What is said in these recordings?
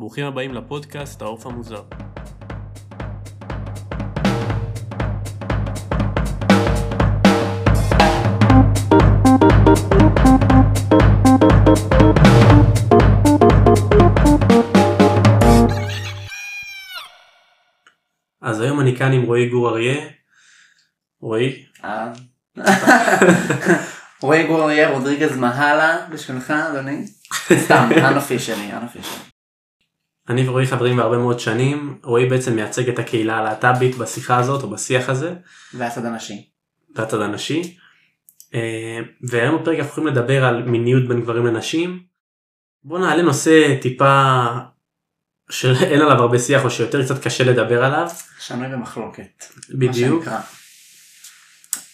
ברוכים הבאים לפודקאסט העוף המוזר. אז היום אני כאן עם רועי גור אריה. רועי, אה. רועי גור אריה רודריגז מהלה בשבילך אדוני? סתם, unofficially, unofficially. אני ורועי חברים בהרבה מאוד שנים. רועי בעצם מייצג את הקהילה הלהט"בית בשיחה הזאת או בשיח הזה, והצד הנשי. והצד הנשי. אה, והיום בפרק אנחנו הולכים לדבר על מיניות בין גברים לנשים. בוא נעלה נושא טיפה שאין עליו הרבה שיח או שיותר קצת קשה לדבר עליו. שנוי במחלוקת. בדיוק.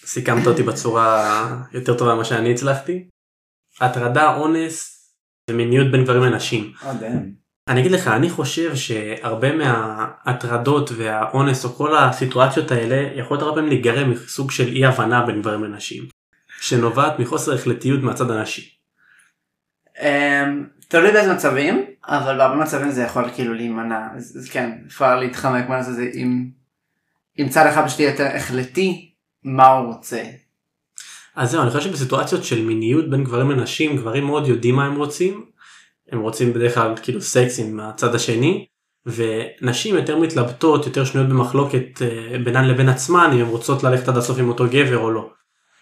סיכמת אותי בצורה יותר טובה ממה שאני הצלחתי. הטרדה, אונס ומיניות בין גברים לנשים. עוד אין. אני אגיד לך, אני חושב שהרבה מההטרדות והאונס או כל הסיטואציות האלה יכולות הרבה פעמים להיגרם מסוג של אי הבנה בין גברים לנשים. שנובעת מחוסר החלטיות מהצד הנשי. אמ, תלוי באיזה מצבים, אבל בהרבה מצבים זה יכול כאילו להימנע. אז כן, אפשר להתחמק מהנושא הזה אם צד אחד פשוט יותר החלטי מה הוא רוצה. אז זהו, אני חושב שבסיטואציות של מיניות בין גברים לנשים, גברים מאוד יודעים מה הם רוצים. הם רוצים בדרך כלל כאילו סקס עם הצד השני. ונשים יותר מתלבטות, יותר שנויות במחלוקת אה, בינן לבין עצמן, אם הן רוצות ללכת עד הסוף עם אותו גבר או לא.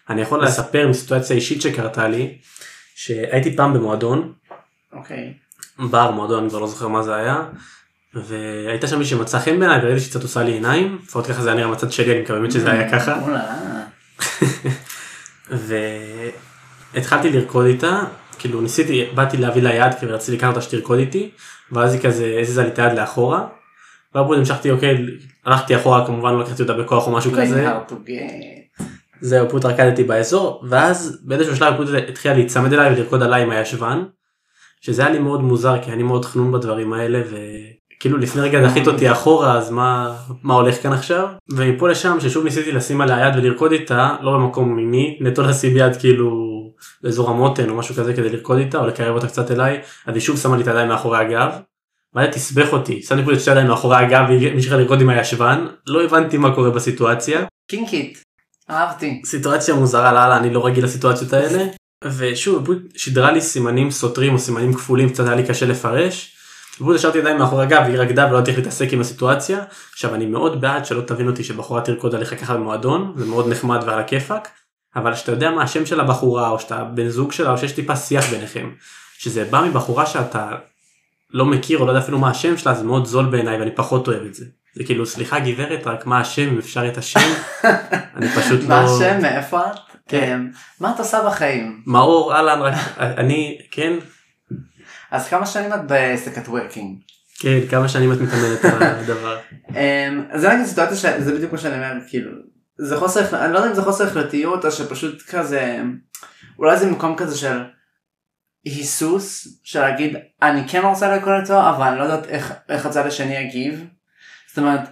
אני יכול לספר מסיטואציה אישית שקרתה לי, שהייתי פעם במועדון, אוקיי. בר מועדון אני כבר לא זוכר מה זה היה והייתה שם מישהי שמצא חן בעיניי וראיתי שקצת עושה לי עיניים לפחות ככה זה היה נראה מצד שלי אני מקווה באמת שזה היה ככה אולה. והתחלתי לרקוד איתה כאילו ניסיתי באתי להביא לה יד כי רציתי לקחת אותה שתרקוד איתי ואז היא כזה הזיזה לי את היד לאחורה. והפעם המשכתי אוקיי הלכתי אחורה כמובן לא לקחתי אותה בכוח או משהו כזה. זהו פשוט רקדתי באזור ואז באיזשהו שלב פשוט התחילה להיצמד אליי ולרקוד עליי עם הישבן. שזה היה לי מאוד מוזר כי אני מאוד חנון בדברים האלה וכאילו לפני רגע דחית אותי אחורה אז מה מה הולך כאן עכשיו ומפה לשם ששוב ניסיתי לשים עליה יד ולרקוד איתה לא במקום מיני נטו לשים יד כאילו באזור המותן או משהו כזה כדי לרקוד איתה או לקרב אותה קצת אליי אז היא שוב שמה לי את הידיים מאחורי הגב. והיה תסבך אותי שמתי פה את שתי הידיים מאחורי הגב והיא המשיכה לרקוד עם הישבן לא הבנתי מה קורה בסיטואציה קינקית. אהבתי. סיטואציה מוזרה לאללה אני לא רגיל לסיטואציות האלה ושוב שידרה לי סימנים סותרים או סימנים כפולים קצת היה לי קשה לפרש. ופשוט השארתי ידיים מאחורי הגב והיא רקדה ולא הייתי להתעסק עם הסיטואציה עכשיו אני מאוד בעד שלא תבין אותי שבחורה תרקוד עליך ככה במועדון זה מאוד נחמד ועל הכיפאק אבל שאתה יודע מה השם של הבחורה או שאתה בן זוג שלה או שיש טיפה שיח ביניכם שזה בא מבחורה שאתה לא מכיר או לא יודע אפילו מה השם שלה זה מאוד זול בעיניי ואני פחות אוהב את זה. זה כאילו סליחה גברת רק מה השם אם אפשר את השם אני פשוט לא מה השם מאיפה את? כן. אמ, מה את עושה בחיים? מאור אהלן רק אני כן אז כמה שנים את בעסקת וורקינג? כן כמה שנים את מתאמנת על הדבר אמ, זה רק סיטואציה שזה בדיוק מה שאני אומר כאילו זה חוסר אני לא יודע אם זה חוסר החלטיות או שפשוט כזה אולי זה מקום כזה של היסוס של להגיד אני כן רוצה לקרוא איתו אבל אני לא יודעת איך, איך הצד השני יגיב. זאת אומרת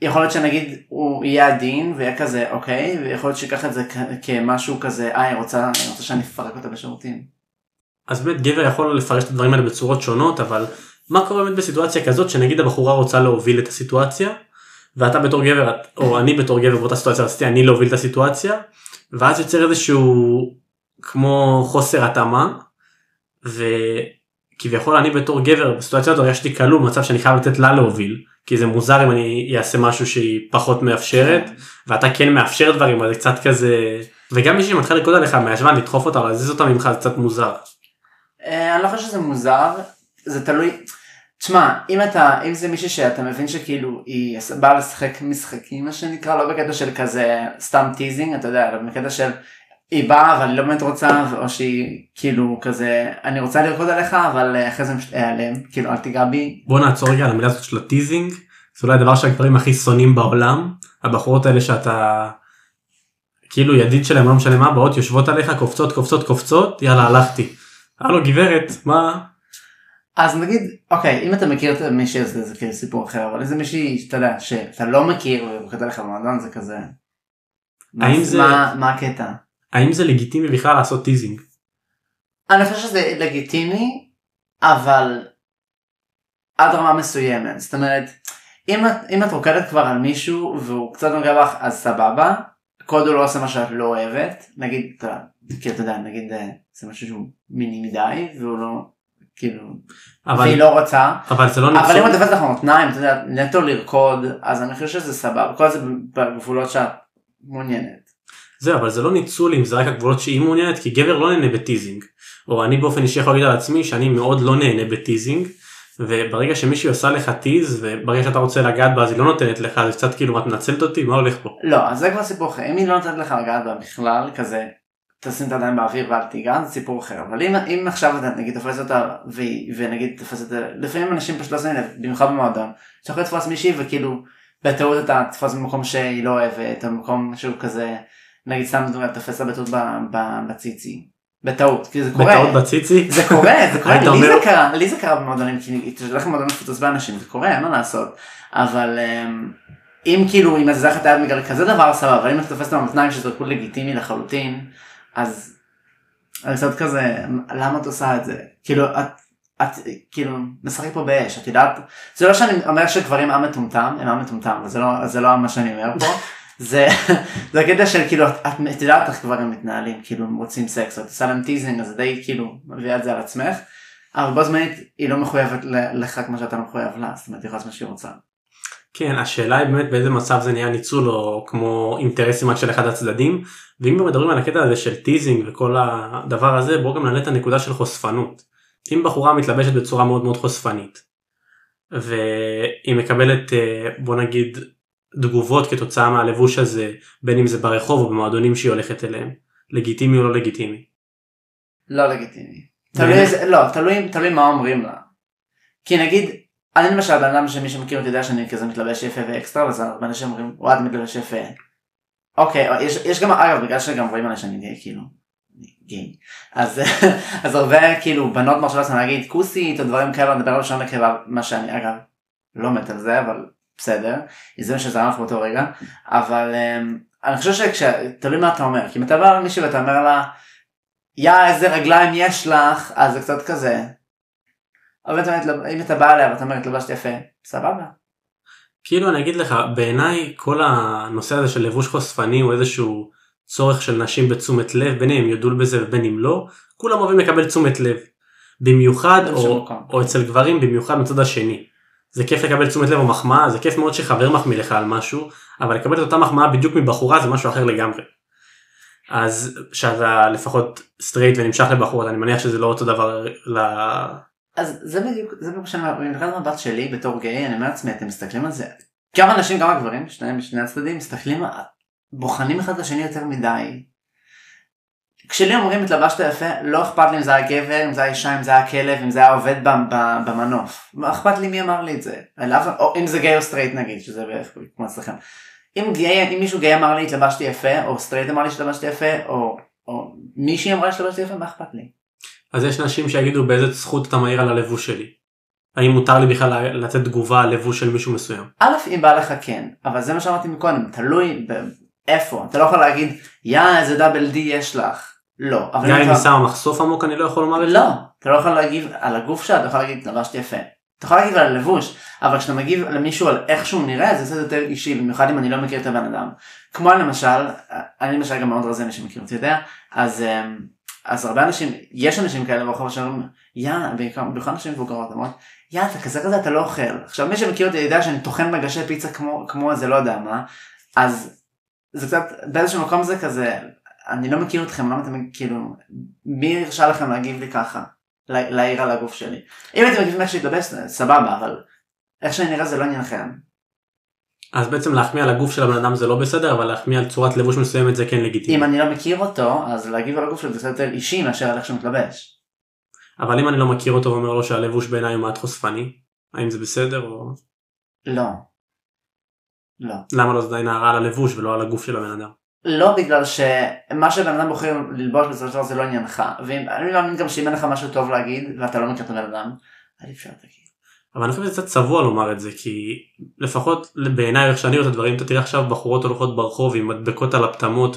יכול להיות שנגיד הוא יהיה עדין ויהיה כזה אוקיי ויכול להיות שיקח את זה כמשהו כזה אה היא רוצה, אני רוצה שאני אפרק אותה בשירותים. אז באמת גבר יכול לפרש את הדברים האלה בצורות שונות אבל מה קורה באמת בסיטואציה כזאת שנגיד הבחורה רוצה להוביל את הסיטואציה ואתה בתור גבר או אני בתור גבר באותה סיטואציה רציתי אני להוביל את הסיטואציה ואז יוצר איזשהו כמו חוסר התאמה וכביכול אני בתור גבר בסיטואציה הזאת הרגשתי כלוא במצב שאני חייב לתת לה להוביל כי זה מוזר אם אני אעשה משהו שהיא פחות מאפשרת ואתה כן מאפשר דברים אז זה קצת כזה וגם מי שמתחיל לרקוד עליך מהישבן לדחוף אותה או להזיז אותה ממך זה קצת מוזר. אה, אני לא חושב שזה מוזר זה תלוי. תשמע אם אתה אם זה מישהי שאתה מבין שכאילו היא באה לשחק משחקים מה שנקרא לא בקטע של כזה סתם teasing אתה יודע אלא בקטע של היא באה אבל היא לא באמת רוצה או שהיא כאילו כזה אני רוצה לרקוד עליך אבל אה, אחרי זה אעלם כאילו אל תיגע בי. בוא נעצור רגע על המילה הזאת של ה teasing זה אולי הדבר שהגברים הכי שונאים בעולם הבחורות האלה שאתה כאילו ידיד שלהם לא משנה מה באות יושבות עליך קופצות קופצות קופצות יאללה הלכתי. הלו גברת מה אז נגיד אוקיי אם אתה מכיר את מישהי הזה זה כאילו סיפור אחר אבל איזה מישהי שאתה יודע שאתה לא מכיר ורוקד עליך במועדון זה כזה. האם מה- זה- מה מה הקטע? האם זה לגיטימי בכלל לעשות teasing אני חושב שזה לגיטימי אבל עד רמה מסוימת זאת אומרת אם את, אם את רוקדת כבר על מישהו והוא קצת נוגע בך אז סבבה עוד הוא לא עושה מה שאת לא אוהבת נגיד אתה כאילו אתה יודע נגיד אה, זה משהו שהוא מיני מדי והוא לא כאילו אבל, והיא לא רוצה אבל זה לא אבל אם את תופסת לך מותניים אתה יודע נטו לרקוד אז אני חושב שזה סבבה כל זה בגבולות שאת מעוניינת. זה אבל זה לא ניצול אם זה רק הגבולות שהיא מעוניינת כי גבר לא נהנה ב teasing. או אני באופן אישי יכול להגיד על עצמי שאני מאוד לא נהנה ב teasing. וברגע שמישהי עושה לך tease וברגע שאתה רוצה לגעת בה אז היא לא נותנת לך זה קצת כאילו את מנצלת אותי מה הולך פה. לא אז זה כבר סיפור אחר אם היא לא נותנת לך לגעת בה בכלל כזה תשים את הידיים באוויר ואל תיגע זה סיפור אחר. אבל אם, אם עכשיו אתה נגיד תופס אותה והיא- ונגיד תופס אותה לפעמים אנשים פשוט לא שמים לב במיוחד במועדון שאתה יכול לתפוס מישהי וכאילו בטעות אתה תתפוס במקום שהיא לא אוהבת או במקום שהוא כזה נגיד סתם דוגמא תופס לה בטעות בציצי. בטעות כי זה קורה. בטעות בציצי. זה קורה, זה קורה, לי זה קרה, לי זה קרה במועדונים, כי אתה הולך למועדון מפוצץ באנשים, זה קורה, אין מה לעשות, אבל אמ, אם כאילו לך את היד בגלל כזה דבר סבבה, אבל אם אתה תופס את המותניים שזה ריקוד לגיטימי לחלוטין, אז אני קצת כזה, למה את עושה את זה? כאילו, את, את כאילו משחק פה באש, את יודעת, זה לא שאני אומר שגברים עם מטומטם, הם עם מטומטם, זה לא, זה לא מה שאני אומר פה. זה זה הקטע של כאילו את, את, יודעת איך גברים מתנהלים כאילו הם רוצים סקס את עושה להם teasing אז די כאילו מביאה את זה על עצמך אבל בו זמנית היא לא מחויבת לך כמו שאתה לא מחויב לה זאת אומרת היא יכולה לעשות מה שהיא רוצה. כן השאלה היא באמת באיזה מצב זה נהיה ניצול או כמו אינטרסים רק של אחד הצדדים ואם כבר מדברים על הקטע הזה של teasing וכל הדבר הזה בואו גם נעלה את הנקודה של חושפנות. אם בחורה מתלבשת בצורה מאוד מאוד חושפנית והיא מקבלת אה, בוא נגיד תגובות כתוצאה מהלבוש הזה בין אם זה ברחוב או במועדונים שהיא הולכת אליהם לגיטימי או לא לגיטימי. לא לגיטימי. תלוי לא תלוי תלוי מה אומרים לה. כי נגיד אני למשל בן אדם שמי שמכיר אותי יודע שאני כזה מתלבש יפה ואקסטרה ואז הרבה אנשים אומרים וואי אתה מתלבש יפה. אוקיי יש, יש גם אגב בגלל שגם רואים עליי שאני גיי כאילו. גיי. אז אז הרבה כאילו בנות מרשות לעצמם להגיד כוסית או דברים כאלה לדבר על לשון נקבה מה שאני אגב לא מת על זה אבל בסדר זה מה שזרם לך באותו רגע אבל אמ, אני חושב שתלוי מה אתה אומר כי אם אתה בא למישהו ואתה אומר לה יא איזה רגליים יש לך אז זה קצת כזה. אבל אם אתה בא אליה ואתה אומר התלבשת יפה סבבה. כאילו אני אגיד לך בעיניי כל הנושא הזה של לבוש חושפני הוא איזשהו צורך של נשים בתשומת לב בין אם הם יודו בזה ובין אם לא כולם אוהבים לקבל תשומת לב. במיוחד או. או אצל גברים במיוחד מצד השני. זה כיף לקבל תשומת לב או מחמאה זה כיף מאוד שחבר מחמיא לך על משהו אבל לקבל את אותה מחמאה בדיוק מבחורה זה משהו אחר לגמרי. אז שאתה לפחות סטרייט ונמשך לבחורות אני מניח שזה לא אותו דבר ל... אז זה בדיוק זה בדיוק שאני אומר מנקודת המבט שלי בתור גיי אני אומר לעצמי אתם מסתכלים על זה גם אנשים גם הגברים שניהם בשני הצדדים מסתכלים בוחנים אחד את השני יותר מדי. כשלי אומרים התלבשת יפה לא אכפת לי אם זה היה גבר אם זה היה אישה אם זה היה כלב אם זה היה עובד במנוף מה אכפת לי מי אמר לי את זה או אם זה גיי או סטרייט נגיד שזה בערך כמו אצלכם. אם אם מישהו גיי אמר לי התלבשתי יפה או סטרייט אמר לי שהתלבשתי יפה או, או מישהי אמרה לי שהתלבשתי יפה מה אכפת לי. אז יש נשים שיגידו באיזה זכות אתה מעיר על הלבוש שלי. האם מותר לי בכלל לתת תגובה על לבוש של מישהו מסוים. א' אם בא לך כן אבל זה מה שאמרתי מקודם תלוי באיפה אתה לא יכול להגיד יא איזה double D יש לך לא אבל גם אם היא שמה מחשוף עמוק אני לא יכול לומר את זה. לא אתה לא יכול להגיב על הגוף שלה אתה יכול להגיד לבשתי יפה. אתה יכול להגיב על הלבוש אבל כשאתה מגיב למישהו על איך שהוא נראה זה קצת יותר אישי במיוחד אם אני לא מכיר את הבן אדם. כמו למשל אני למשל גם מאוד רזה מי שמכיר אותי יודע אז אמ, אז הרבה אנשים יש אנשים כאלה ברחוב שאומרים יא במיוחד נשים מבוגרות אומרות יא אתה כזה כזה אתה לא אוכל עכשיו מי שמכיר אותי יודע שאני טוחן מגשי פיצה כמו כמו איזה לא יודע מה אז זה קצת באיזשהו מקום זה כזה אני לא מכיר אתכם למה אתם כאילו מי הרשה לכם להגיב לי ככה לה- להעיר על הגוף שלי? אם הייתם מגיבים איך שהתלבש סבבה אבל איך שאני נראה זה לא עניינכם אז בעצם להחמיא על הגוף של הבן אדם זה לא בסדר אבל להחמיא על צורת לבוש מסוימת זה כן לגיטימי. אם אני לא מכיר אותו אז להגיב על הגוף שלו זה יותר אישי מאשר על איך שהוא מתלבש. אבל אם אני לא מכיר אותו ואומר לו שהלבוש בעיניי הוא מעט חושפני האם זה בסדר או לא. לא. למה לא זה עדיין הערה על הלבוש ולא על הגוף של הבן אדם. לא בגלל שמה שבן אדם בוחר ללבוש בסופו של דבר זה לא עניינך ואני מאמין גם שאם אין לך משהו טוב להגיד ואתה לא מכיר את הבן אדם עדיף שאל תגיד. אבל אני חושב שזה קצת צבוע לומר את זה כי לפחות בעיניי איך שאני רואה את הדברים אתה תראה עכשיו בחורות הולכות ברחוב עם מדבקות על הפטמות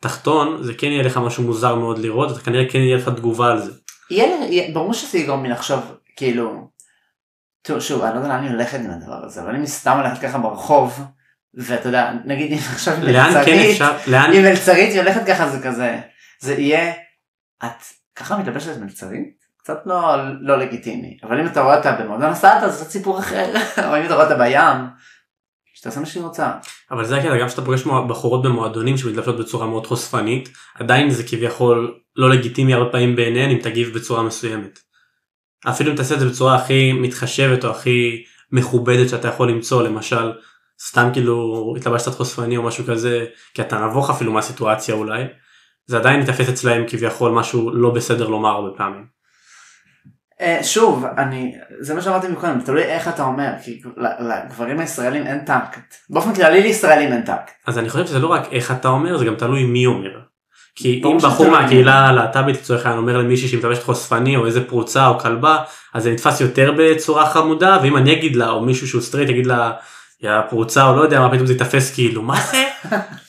ותחתון זה כן יהיה לך משהו מוזר מאוד לראות אתה כנראה כן יהיה לך תגובה על זה. יהיה, ברור שזה יגרום לי לחשוב כאילו תראו, שוב, אני לא יודע לאן אני הולכת עם הדבר הזה, אבל אם סתם הולכת ככה ברחוב, ואתה יודע, נגיד אם עכשיו היא כן מלצרית, אם מלצרית היא הולכת ככה זה כזה, זה יהיה, את ככה מתלבשת מלצרית? קצת לא, לא לגיטימי, אבל אם אתה רואה אותה במועדון הסטה זה סיפור אחר, או אם אתה רואה אותה בים, שתעשה מה שהיא רוצה. אבל זה הקטע, גם כשאתה פוגש בחורות במועדונים שמתלבשות בצורה מאוד חושפנית, עדיין זה כביכול לא לגיטימי הרבה פעמים בעיניהן אם תגיב בצורה מסוימת. אפילו אם תעשה את זה בצורה הכי מתחשבת או הכי מכובדת שאתה יכול למצוא, למשל, סתם כאילו התלבשת קצת חושפני או משהו כזה, כי אתה נבוך אפילו מהסיטואציה אולי, זה עדיין ייתפס אצלהם כביכול משהו לא בסדר לומר הרבה פעמים. אה, שוב, אני, זה מה שאמרתי מקודם, תלוי איך אתה אומר, כי לגברים הישראלים אין טקט. באופן כללי לישראלים אין טקט. אז אני חושב שזה לא רק איך אתה אומר, זה גם תלוי מי אומר. כי אם בחור מהקהילה הלהט"בית לצורך העניין אומר למישהי שהיא מתלבשת חושפני או איזה פרוצה או כלבה, אז זה נתפס יותר בצורה חמודה, ואם אני אגיד לה, או מישהו שהוא סטרייט יגיד לה, יא פרוצה או לא יודע מה, פתאום זה ייתפס כאילו, מה זה?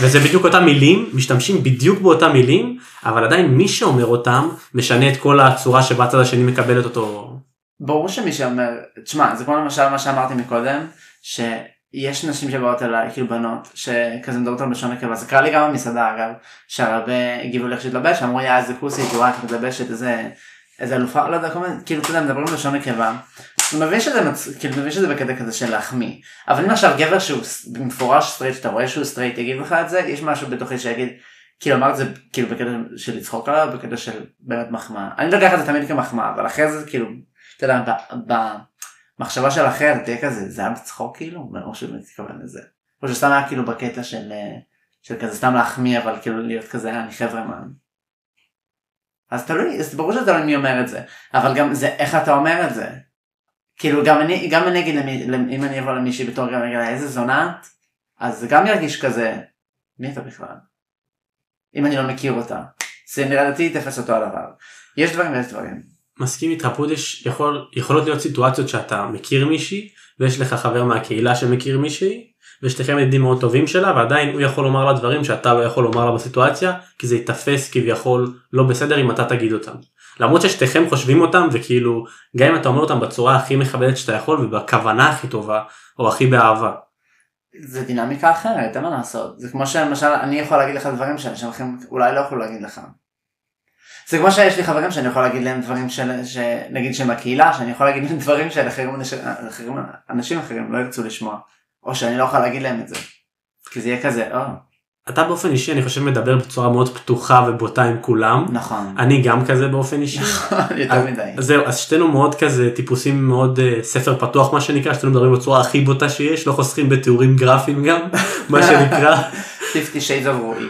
וזה בדיוק אותם מילים, משתמשים בדיוק באותם מילים, אבל עדיין מי שאומר אותם משנה את כל הצורה שבה הצד השני מקבל את אותו. ברור שמי שאומר, תשמע, זה כמו למשל מה שאמרתי מקודם, שיש נשים שבאות אליי, כאילו בנות, שכזה מדברות על לשון נקבה, זה קרה לי גם במסעדה אגב, שהרבה הגיבו לי איך שהתלבש, אמרו יא איזה כוסי, תראו איך מתלבשת, איזה, איזה אלופה, לא יודע, כל מיני, כאילו אתה יודע, מדברים בלשון נקבה. אני מבין שזה, מצ... כאילו מבין שזה בקטע כזה של להחמיא, אבל אם עכשיו גבר שהוא במפורש סטרייט, שאתה רואה שהוא סטרייט יגיד לך את זה, יש משהו בתוכי שיגיד, כאילו אמרת זה כאילו בקטע של לצחוק עליו, בקטע של באמת מחמאה. אני לוקח את זה תמיד כמחמאה, אבל אחרי זה כאילו, אתה יודע, במחשבה של אחר אתה תהיה כזה, זה היה בצחוק כאילו, או שבאמת התכוון לזה. או שסתם היה כאילו בקטע של, אה, של כזה סתם להחמיא, אבל כאילו להיות כזה, "אה, אני חבר'ה מה. אז תלוי, אז ברור שזה תלוי מי אומר את זה, אבל גם זה איך אתה אומר את זה. כאילו גם אני, גם אני אגיד למי, למ- אם אני אבוא למישהי בתור גם אגיד איזה זונה את, אז גם ירגיש כזה, מי אתה בכלל? אם אני לא מכיר אותה. זה נראה לי תפס אותו הדבר. יש דברים ויש דברים. מסכים איתך פוד יש יכול יכולות להיות סיטואציות שאתה מכיר מישהי ויש לך חבר מהקהילה שמכיר מישהי ושתיכם ידידים מאוד טובים שלה ועדיין הוא יכול לומר לה דברים שאתה לא יכול לומר לה בסיטואציה כי זה ייתפס כביכול לא בסדר אם אתה תגיד אותם. למרות ששתיכם חושבים אותם וכאילו גם אם אתה אומר אותם בצורה הכי מכבדת שאתה יכול ובכוונה הכי טובה או הכי באהבה. זה דינמיקה אחרת, אין מה לעשות. זה כמו שלמשל אני יכול להגיד לך דברים שאנשים אחרים אולי לא יכולו להגיד לך. זה כמו שיש לי חברים שאני יכול להגיד להם דברים של, שנגיד שהם הקהילה, שאני יכול להגיד להם דברים שאחרים אנשים, אחרים, אנשים אחרים לא ירצו לשמוע. או שאני לא יכול להגיד להם את זה. כי זה יהיה כזה, או, אתה באופן אישי אני חושב מדבר בצורה מאוד פתוחה ובוטה עם כולם. נכון. אני גם כזה באופן אישי. יותר מדי. זהו, אז שתינו מאוד כזה טיפוסים מאוד uh, ספר פתוח מה שנקרא, שתינו מדברים בצורה הכי בוטה שיש, לא חוסכים בתיאורים גרפיים גם, מה שנקרא, 50 shades of רועי.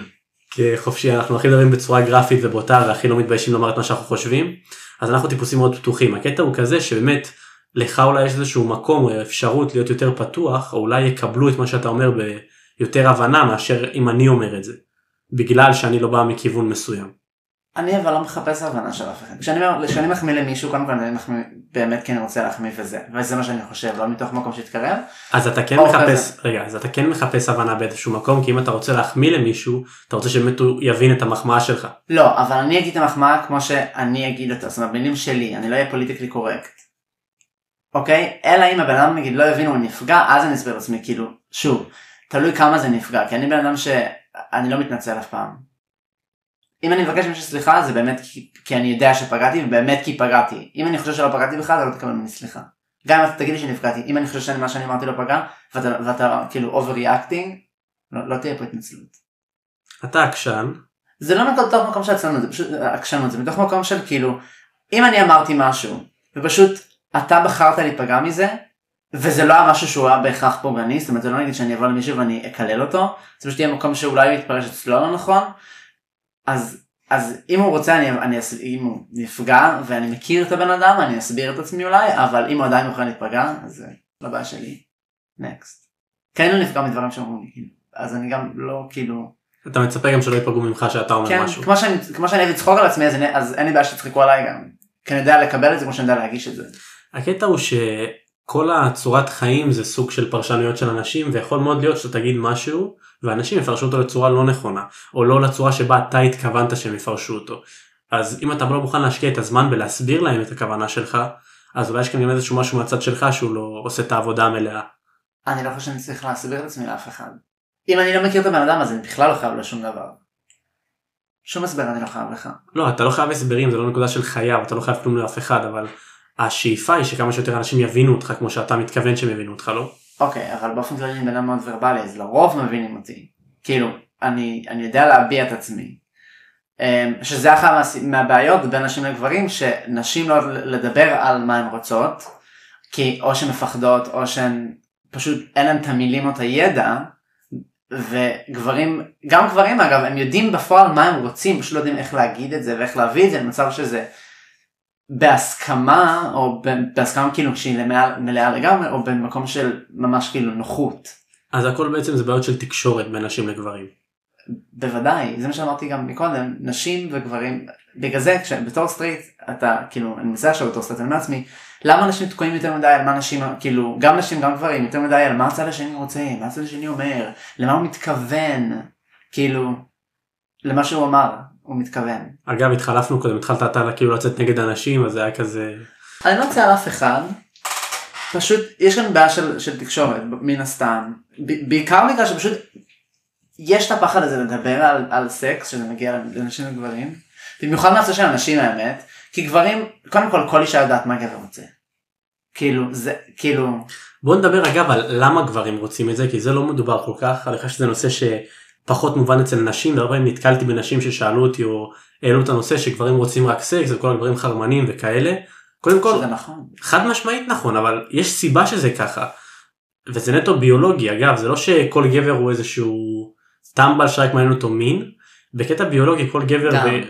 כחופשי, אנחנו הכי מדברים בצורה גרפית ובוטה והכי לא מתביישים לומר את מה שאנחנו חושבים, אז אנחנו טיפוסים מאוד פתוחים. הקטע הוא כזה שבאמת לך אולי יש איזשהו מקום או אפשרות להיות יותר פתוח, או אולי יקבלו את מה שאתה אומר ביותר הבנה מאשר אם אני אומר את זה, בגלל שאני לא בא מכיוון מסוים. אני אבל לא מחפש הבנה של אף אחד. כשאני, מחמיא למישהו, קודם כל אני מחמיא באמת כי אני רוצה להחמיא וזה. וזה מה שאני חושב, לא מתוך מקום שיתקרב. אז אתה כן או מחפש, רגע, אז אתה כן מחפש הבנה באיזשהו מקום, כי אם אתה רוצה להחמיא למישהו, אתה רוצה שבאמת הוא יבין את המחמאה שלך. לא, אבל אני אגיד את המחמאה כמו שאני אגיד אותה, זאת אומרת במילים שלי, אני לא אהיה פוליטיקלי קורקט. אוקיי? אלא אם הבן אדם נגיד לא יבין הוא נפגע, אז אני אסביר לעצמי, כאילו, שוב, תלוי כמה זה נפגע, כי אני בן אדם שאני לא מתנצל אף פעם. אם אני מבקש ממישהו סליחה זה באמת כי, כי אני יודע שפגעתי ובאמת כי פגעתי. אם אני חושב שלא פגעתי בך אתה לא תקבל ממני סליחה. גם אם אתה תגיד לי שנפגעתי, אם אני חושב שמה שאני אמרתי לא פגע ואתה, ואתה כאילו overreacting, לא, לא תהיה פה התנצלות. אתה עקשן, זה לא מתוך מקום של עצלנות, זה פשוט עקשנות, זה מתוך מקום של כאילו, אם אני אמרתי משהו, ופשוט אתה בחרת להיפגע מזה, וזה לא היה משהו שהוא היה בהכרח פוגעני, זאת אומרת זה לא נגיד שאני אבוא למישהו ואני אקלל אותו, זה פשוט יהיה מקום שאולי הוא יתפרש אצלו לא נכון, אז, אז אם הוא רוצה, אני, אני, אס- אם הוא נפגע ואני מכיר את הבן אדם, אני אסביר את עצמי אולי, אבל אם הוא עדיין מוכן להיפגע, אז זה לא בעיה שלי. נקסט. כן הוא נפגע מדברים שאומרים לי, אז אני גם לא כאילו... אתה מצפה גם שלא ייפגעו ממך שאתה אומר כן, משהו. כמו שאני, כמו שאני אוהב לצחוק על עצמי אז, אני, אז אין לי בעיה שתצחקו עליי גם. כי אני יודע לקבל את זה כמו שאני יודע להגיש את זה. הקטע הוא שכל הצורת חיים זה סוג של פרשנויות של אנשים, ויכול מאוד להיות שאתה תגיד משהו, ואנשים יפרשו אותו לצורה לא נכונה, או לא לצורה שבה אתה התכוונת שהם יפרשו אותו. אז אם אתה לא מוכן להשקיע את הזמן בלהסביר להם את הכוונה שלך, אז אולי יש כאן גם איזשהו משהו מהצד שלך שהוא לא עושה את העבודה המלאה. אני לא חושב שאני צריך להסביר את עצמי לאף אחד. אם אני לא מכיר את הבן אדם אז אני בכלל לא חייב לו שום דבר. שום הסבר אני לא חייב לך. לא אתה לא חייב הסברים זה לא נקודה של חייב אתה לא חייב כלום לאף אחד אבל השאיפה היא שכמה שיותר אנשים יבינו אותך כמו שאתה מתכוון שהם יבינו אותך לא? אוקיי אבל באופן כללי אני בן אדם מאוד ורבלי אז לרוב מבינים אותי. כאילו אני אני יודע להביע את עצמי. אמ, שזה אחת מהבעיות בין נשים לגברים שנשים לא לדבר על מה הן רוצות כי או שהן מפחדות או שהן פשוט אין להם את המילים או את הידע וגברים גם גברים אגב הם יודעים בפועל מה הם רוצים פשוט לא יודעים איך להגיד את זה ואיך להביא את זה למצב שזה בהסכמה או בהסכמה כאילו שהיא מלאה לגמרי או במקום של ממש כאילו נוחות. אז הכל בעצם זה בעיות של תקשורת בין נשים לגברים. בוודאי זה מה שאמרתי גם מקודם נשים וגברים בגלל זה כשבתור סטרייט אתה כאילו אני מנסה עכשיו בתור סטרייט אני אומר לעצמי למה אנשים תקועים יותר מדי על מה נשים כאילו גם נשים גם גברים יותר מדי על מה הצד השני רוצה מה הצד השני אומר למה הוא מתכוון כאילו למה שהוא אמר הוא מתכוון. אגב התחלפנו קודם התחלת אתה כאילו לצאת נגד אנשים אז זה היה כזה. אני לא רוצה על אף אחד. פשוט יש כאן בעיה של, של תקשורת מן הסתם בעיקר בגלל שפשוט יש את הפחד הזה לדבר על, על סקס שזה מגיע לנשים וגברים במיוחד מהצד של אנשים האמת כי גברים קודם כל כל אישה יודעת מה גבר רוצה. כאילו זה כאילו בוא נדבר אגב על למה גברים רוצים את זה כי זה לא מדובר כל כך אני חושב שזה נושא שפחות מובן אצל נשים והרבה פעמים נתקלתי בנשים ששאלו אותי או העלו את הנושא שגברים רוצים רק סקס וכל הגברים חרמנים וכאלה. קודם כל נכון. חד משמעית נכון אבל יש סיבה שזה ככה. וזה נטו ביולוגי אגב זה לא שכל גבר הוא איזשהו טמבל שרק מעניין אותו מין. בקטע ביולוגי כל גבר ב...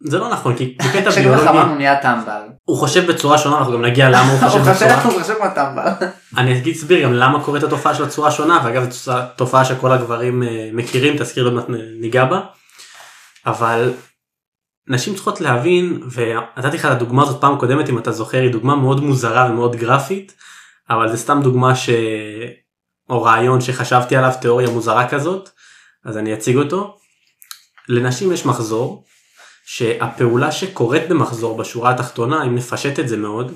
זה לא נכון כי בקטע ביולוגי הוא נהיה טמבל. הוא חושב בצורה שונה אנחנו גם נגיע למה הוא חושב בצורה. הוא חושב כמו טמבל. אני אגיד אסביר גם למה קורית התופעה של הצורה שונה ואגב זו תופעה שכל הגברים אה, מכירים תזכיר עוד מעט ניגע בה. אבל נשים צריכות להבין ונתתי לך את הדוגמה הזאת פעם קודמת אם אתה זוכר היא דוגמה מאוד מוזרה ומאוד גרפית אבל זה סתם דוגמה ש... או רעיון שחשבתי עליו תיאוריה מוזרה כזאת אז אני אציג אותו. לנשים יש מחזור שהפעולה שקורית במחזור בשורה התחתונה אם נפשט את זה מאוד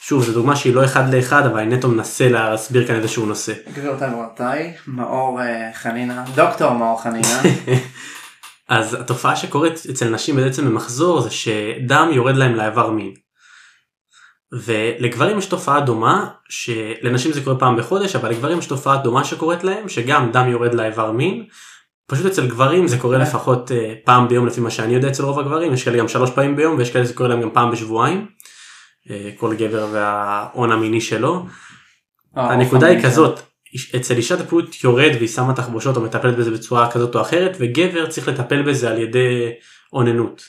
שוב זו דוגמה שהיא לא אחד לאחד אבל אני נטו מנסה להסביר כאן איזשהו נושא. גבירותיי ורבותיי מאור אה, חנינה דוקטור מאור חנינה. אז התופעה שקורית אצל נשים בעצם במחזור זה שדם יורד להם לאיבר מין. ולגברים יש תופעה דומה שלנשים זה קורה פעם בחודש אבל לגברים יש תופעה דומה שקורית להם שגם דם יורד לאיבר מין פשוט אצל גברים זה קורה לפחות uh, פעם ביום לפי מה שאני יודע אצל רוב הגברים יש כאלה גם שלוש פעמים ביום ויש כאלה זה קורה להם גם פעם בשבועיים. Uh, כל גבר וההון המיני שלו. אה, הנקודה היא כזאת אצל אישה זה פשוט יורד והיא שמה תחבושות או מטפלת בזה בצורה כזאת או אחרת וגבר צריך לטפל בזה על ידי אוננות.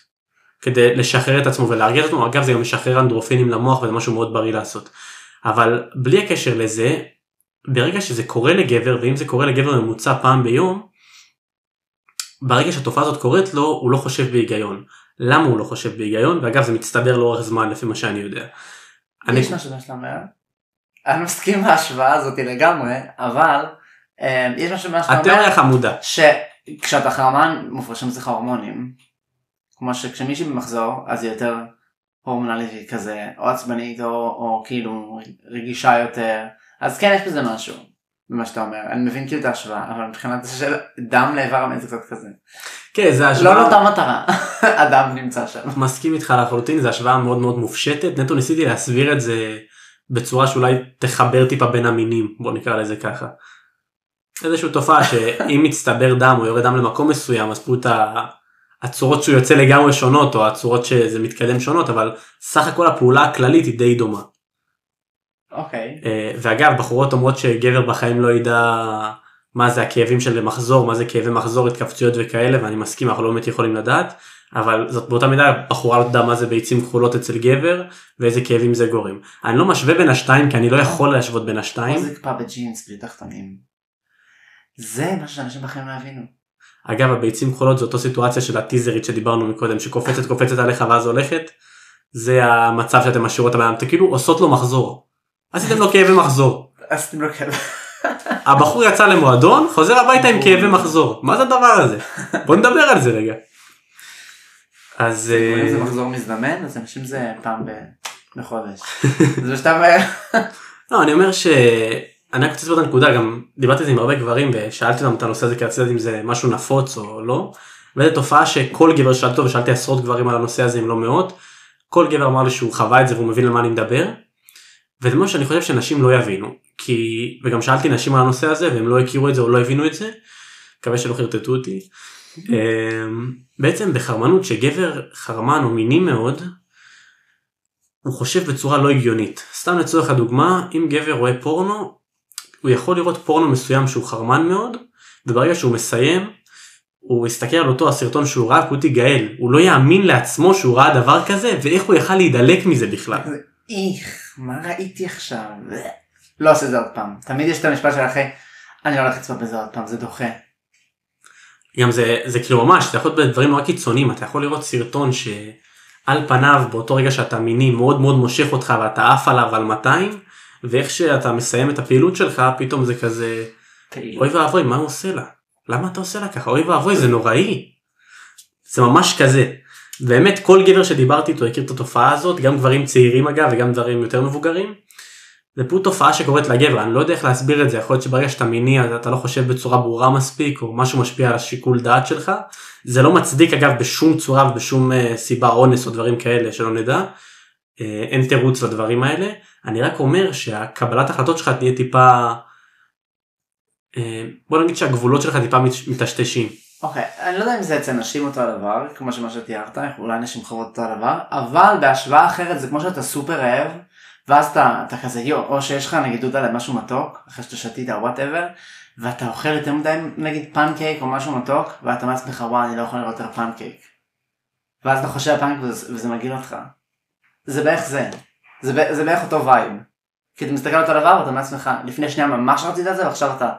כדי לשחרר את עצמו ולהרגיע את עצמו אגב זה גם משחרר אנדרופינים למוח וזה משהו מאוד בריא לעשות. אבל בלי הקשר לזה ברגע שזה קורה לגבר ואם זה קורה לגבר ממוצע פעם ביום ברגע שהתופעה הזאת קורית לו הוא לא חושב בהיגיון. למה הוא לא חושב בהיגיון ואגב זה מצטבר לאורך זמן לפי מה שאני יודע. יש משהו שאתה אומר. אני מסכים עם ההשוואה הזאת לגמרי אבל אה, יש משהו שאתה אומר. התיאוריה חמודה. שכשאתה חרמן מופרשים אצלך הורמונים. כמו שכשמישהי במחזור אז היא יותר הורמונלית כזה או עצבנית או, או כאילו רגישה יותר אז כן יש בזה משהו. ממה שאתה אומר אני מבין כאילו את ההשוואה אבל מבחינת זה של דם לאיבר המין זה קצת כזה. כן זה השוואה. לא לאותה מטרה הדם נמצא שם. מסכים איתך לחלוטין זה השוואה מאוד מאוד מופשטת נטו ניסיתי להסביר את זה בצורה שאולי תחבר טיפה בין המינים בוא נקרא לזה ככה. איזושהי תופעה שאם מצטבר דם או יורד דם למקום מסוים אז פשוט הצורות שהוא יוצא לגמרי שונות או הצורות שזה מתקדם שונות אבל סך הכל הפעולה הכללית היא די דומה. אוקיי. Okay. אה, ואגב בחורות אומרות שגבר בחיים לא ידע מה זה הכאבים של מחזור מה זה כאבי מחזור התכווצויות וכאלה ואני מסכים אנחנו לא באמת יכולים לדעת אבל זאת באותה מידה בחורה לא תדע מה זה ביצים כחולות אצל גבר ואיזה כאבים זה גורם. אני לא משווה בין השתיים כי אני לא יכול להשוות בין השתיים. זה קפה בג'ינס בלי תחתונים. זה מה שאנשים בחיים לא הבינו. אגב הביצים כחולות זו אותו סיטואציה של הטיזרית שדיברנו מקודם שקופצת קופצת עליך ואז הולכת. זה המצב שאתם משאירות הבן אתם כאילו עושות לו מחזור. עשיתם לו כאבי מחזור. עשיתם לו כאבי. הבחור יצא למועדון חוזר הביתה עם כאבי מחזור מה זה הדבר הזה בוא נדבר על זה רגע. אז אם זה מחזור מזדמן אז אנשים זה פעם בחודש. זה שאתה לא אני אומר שאני רק רוצה לספר את הנקודה גם דיברתי על זה עם הרבה גברים ושאלתי אותם את הנושא הזה כי רציתי לדעת אם זה משהו נפוץ או לא. וזו תופעה שכל גבר שאלתי אותו ושאלתי עשרות גברים על הנושא הזה אם לא מאות. כל גבר אמר לי שהוא חווה את זה והוא מבין על מה אני מדבר. וזה משהו שאני חושב שנשים לא יבינו כי וגם שאלתי נשים על הנושא הזה והם לא הכירו את זה או לא הבינו את זה. מקווה שלא חרטטו אותי. אמ, בעצם בחרמנות שגבר חרמן או מיני מאוד הוא חושב בצורה לא הגיונית. סתם לצורך הדוגמה אם גבר רואה פורנו הוא יכול לראות פורנו מסוים שהוא חרמן מאוד וברגע שהוא מסיים הוא יסתכל על אותו הסרטון שהוא ראה הוא תיגאל הוא לא יאמין לעצמו שהוא ראה דבר כזה ואיך הוא יכל להידלק מזה בכלל. איך, מה ראיתי עכשיו? לא עושה זה עוד פעם. תמיד יש את המשפט של אחי, אני לא הולך לצפות בזה עוד פעם, זה דוחה. גם זה זה כאילו ממש זה יכול להיות בדברים נורא קיצוניים אתה יכול לראות סרטון שעל פניו באותו רגע שאתה מיני מאוד מאוד מושך אותך ואתה עף עליו על 200 ואיך שאתה מסיים את הפעילות שלך פתאום זה כזה אוי ואבוי מה הוא עושה לה למה אתה עושה לה ככה אוי ואבוי זה נוראי. זה ממש כזה. באמת כל גבר שדיברתי איתו הכיר את התופעה הזאת גם גברים צעירים אגב וגם דברים יותר מבוגרים. זה פשוט תופעה שקורית לגבר אני לא יודע איך להסביר את זה יכול להיות שברגע שאתה מיני אז אתה לא חושב בצורה ברורה מספיק או משהו משפיע על השיקול דעת שלך. זה לא מצדיק אגב בשום צורה ובשום uh, סיבה אונס או דברים כאלה שלא נדע. אה, אין תירוץ לדברים האלה. אני רק אומר שהקבלת החלטות שלך תהיה טיפה אה, בוא נגיד שהגבולות שלך טיפה מת- מטשטשים אוקיי, אני לא יודע אם זה אצל נשים אותו הדבר, כמו שמה שתיארת, אולי נשים חוות אותו הדבר, אבל בהשוואה אחרת זה כמו שאתה סופר רעב, ואז אתה, אתה כזה יו, או שיש לך נגיד דודה למשהו מתוק, אחרי שאתה שתית או whatever, ואתה אוכל יותר מדי נגיד פנקייק או משהו מתוק, ואתה אומר לעצמך וואי אני לא יכול לראות יותר פנקייק. ואז אתה חושב על פנקייק וזה, וזה מגעיל אותך. זה בערך זה. זה, זה בערך אותו vibe. כי אתה מסתכל על אותו דבר ואתה אומר לעצמך, לפני שנייה ממש רצית את זה ועכשיו אתה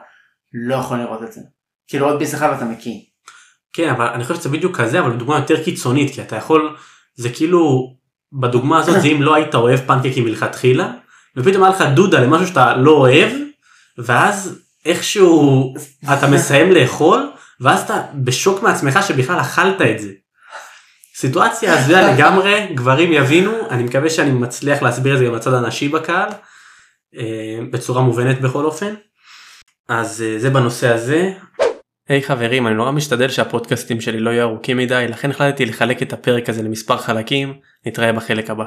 לא יכול לראות את זה. כאילו עוד ביס אחד ואתה מקיא. כן אבל אני חושב שזה בדיוק כזה אבל דוגמה יותר קיצונית כי אתה יכול זה כאילו בדוגמה הזאת זה אם לא היית אוהב פנקקים מלכתחילה ופתאום היה לך דודה למשהו שאתה לא אוהב ואז איכשהו אתה מסיים לאכול ואז אתה בשוק מעצמך שבכלל אכלת את זה. סיטואציה הזויה לגמרי גברים יבינו אני מקווה שאני מצליח להסביר את זה גם לצד הנשי בקהל אה, בצורה מובנת בכל אופן. אז אה, זה בנושא הזה. היי hey, חברים אני נורא משתדל שהפודקאסטים שלי לא יהיו ארוכים מדי לכן החלטתי לחלק את הפרק הזה למספר חלקים נתראה בחלק הבא.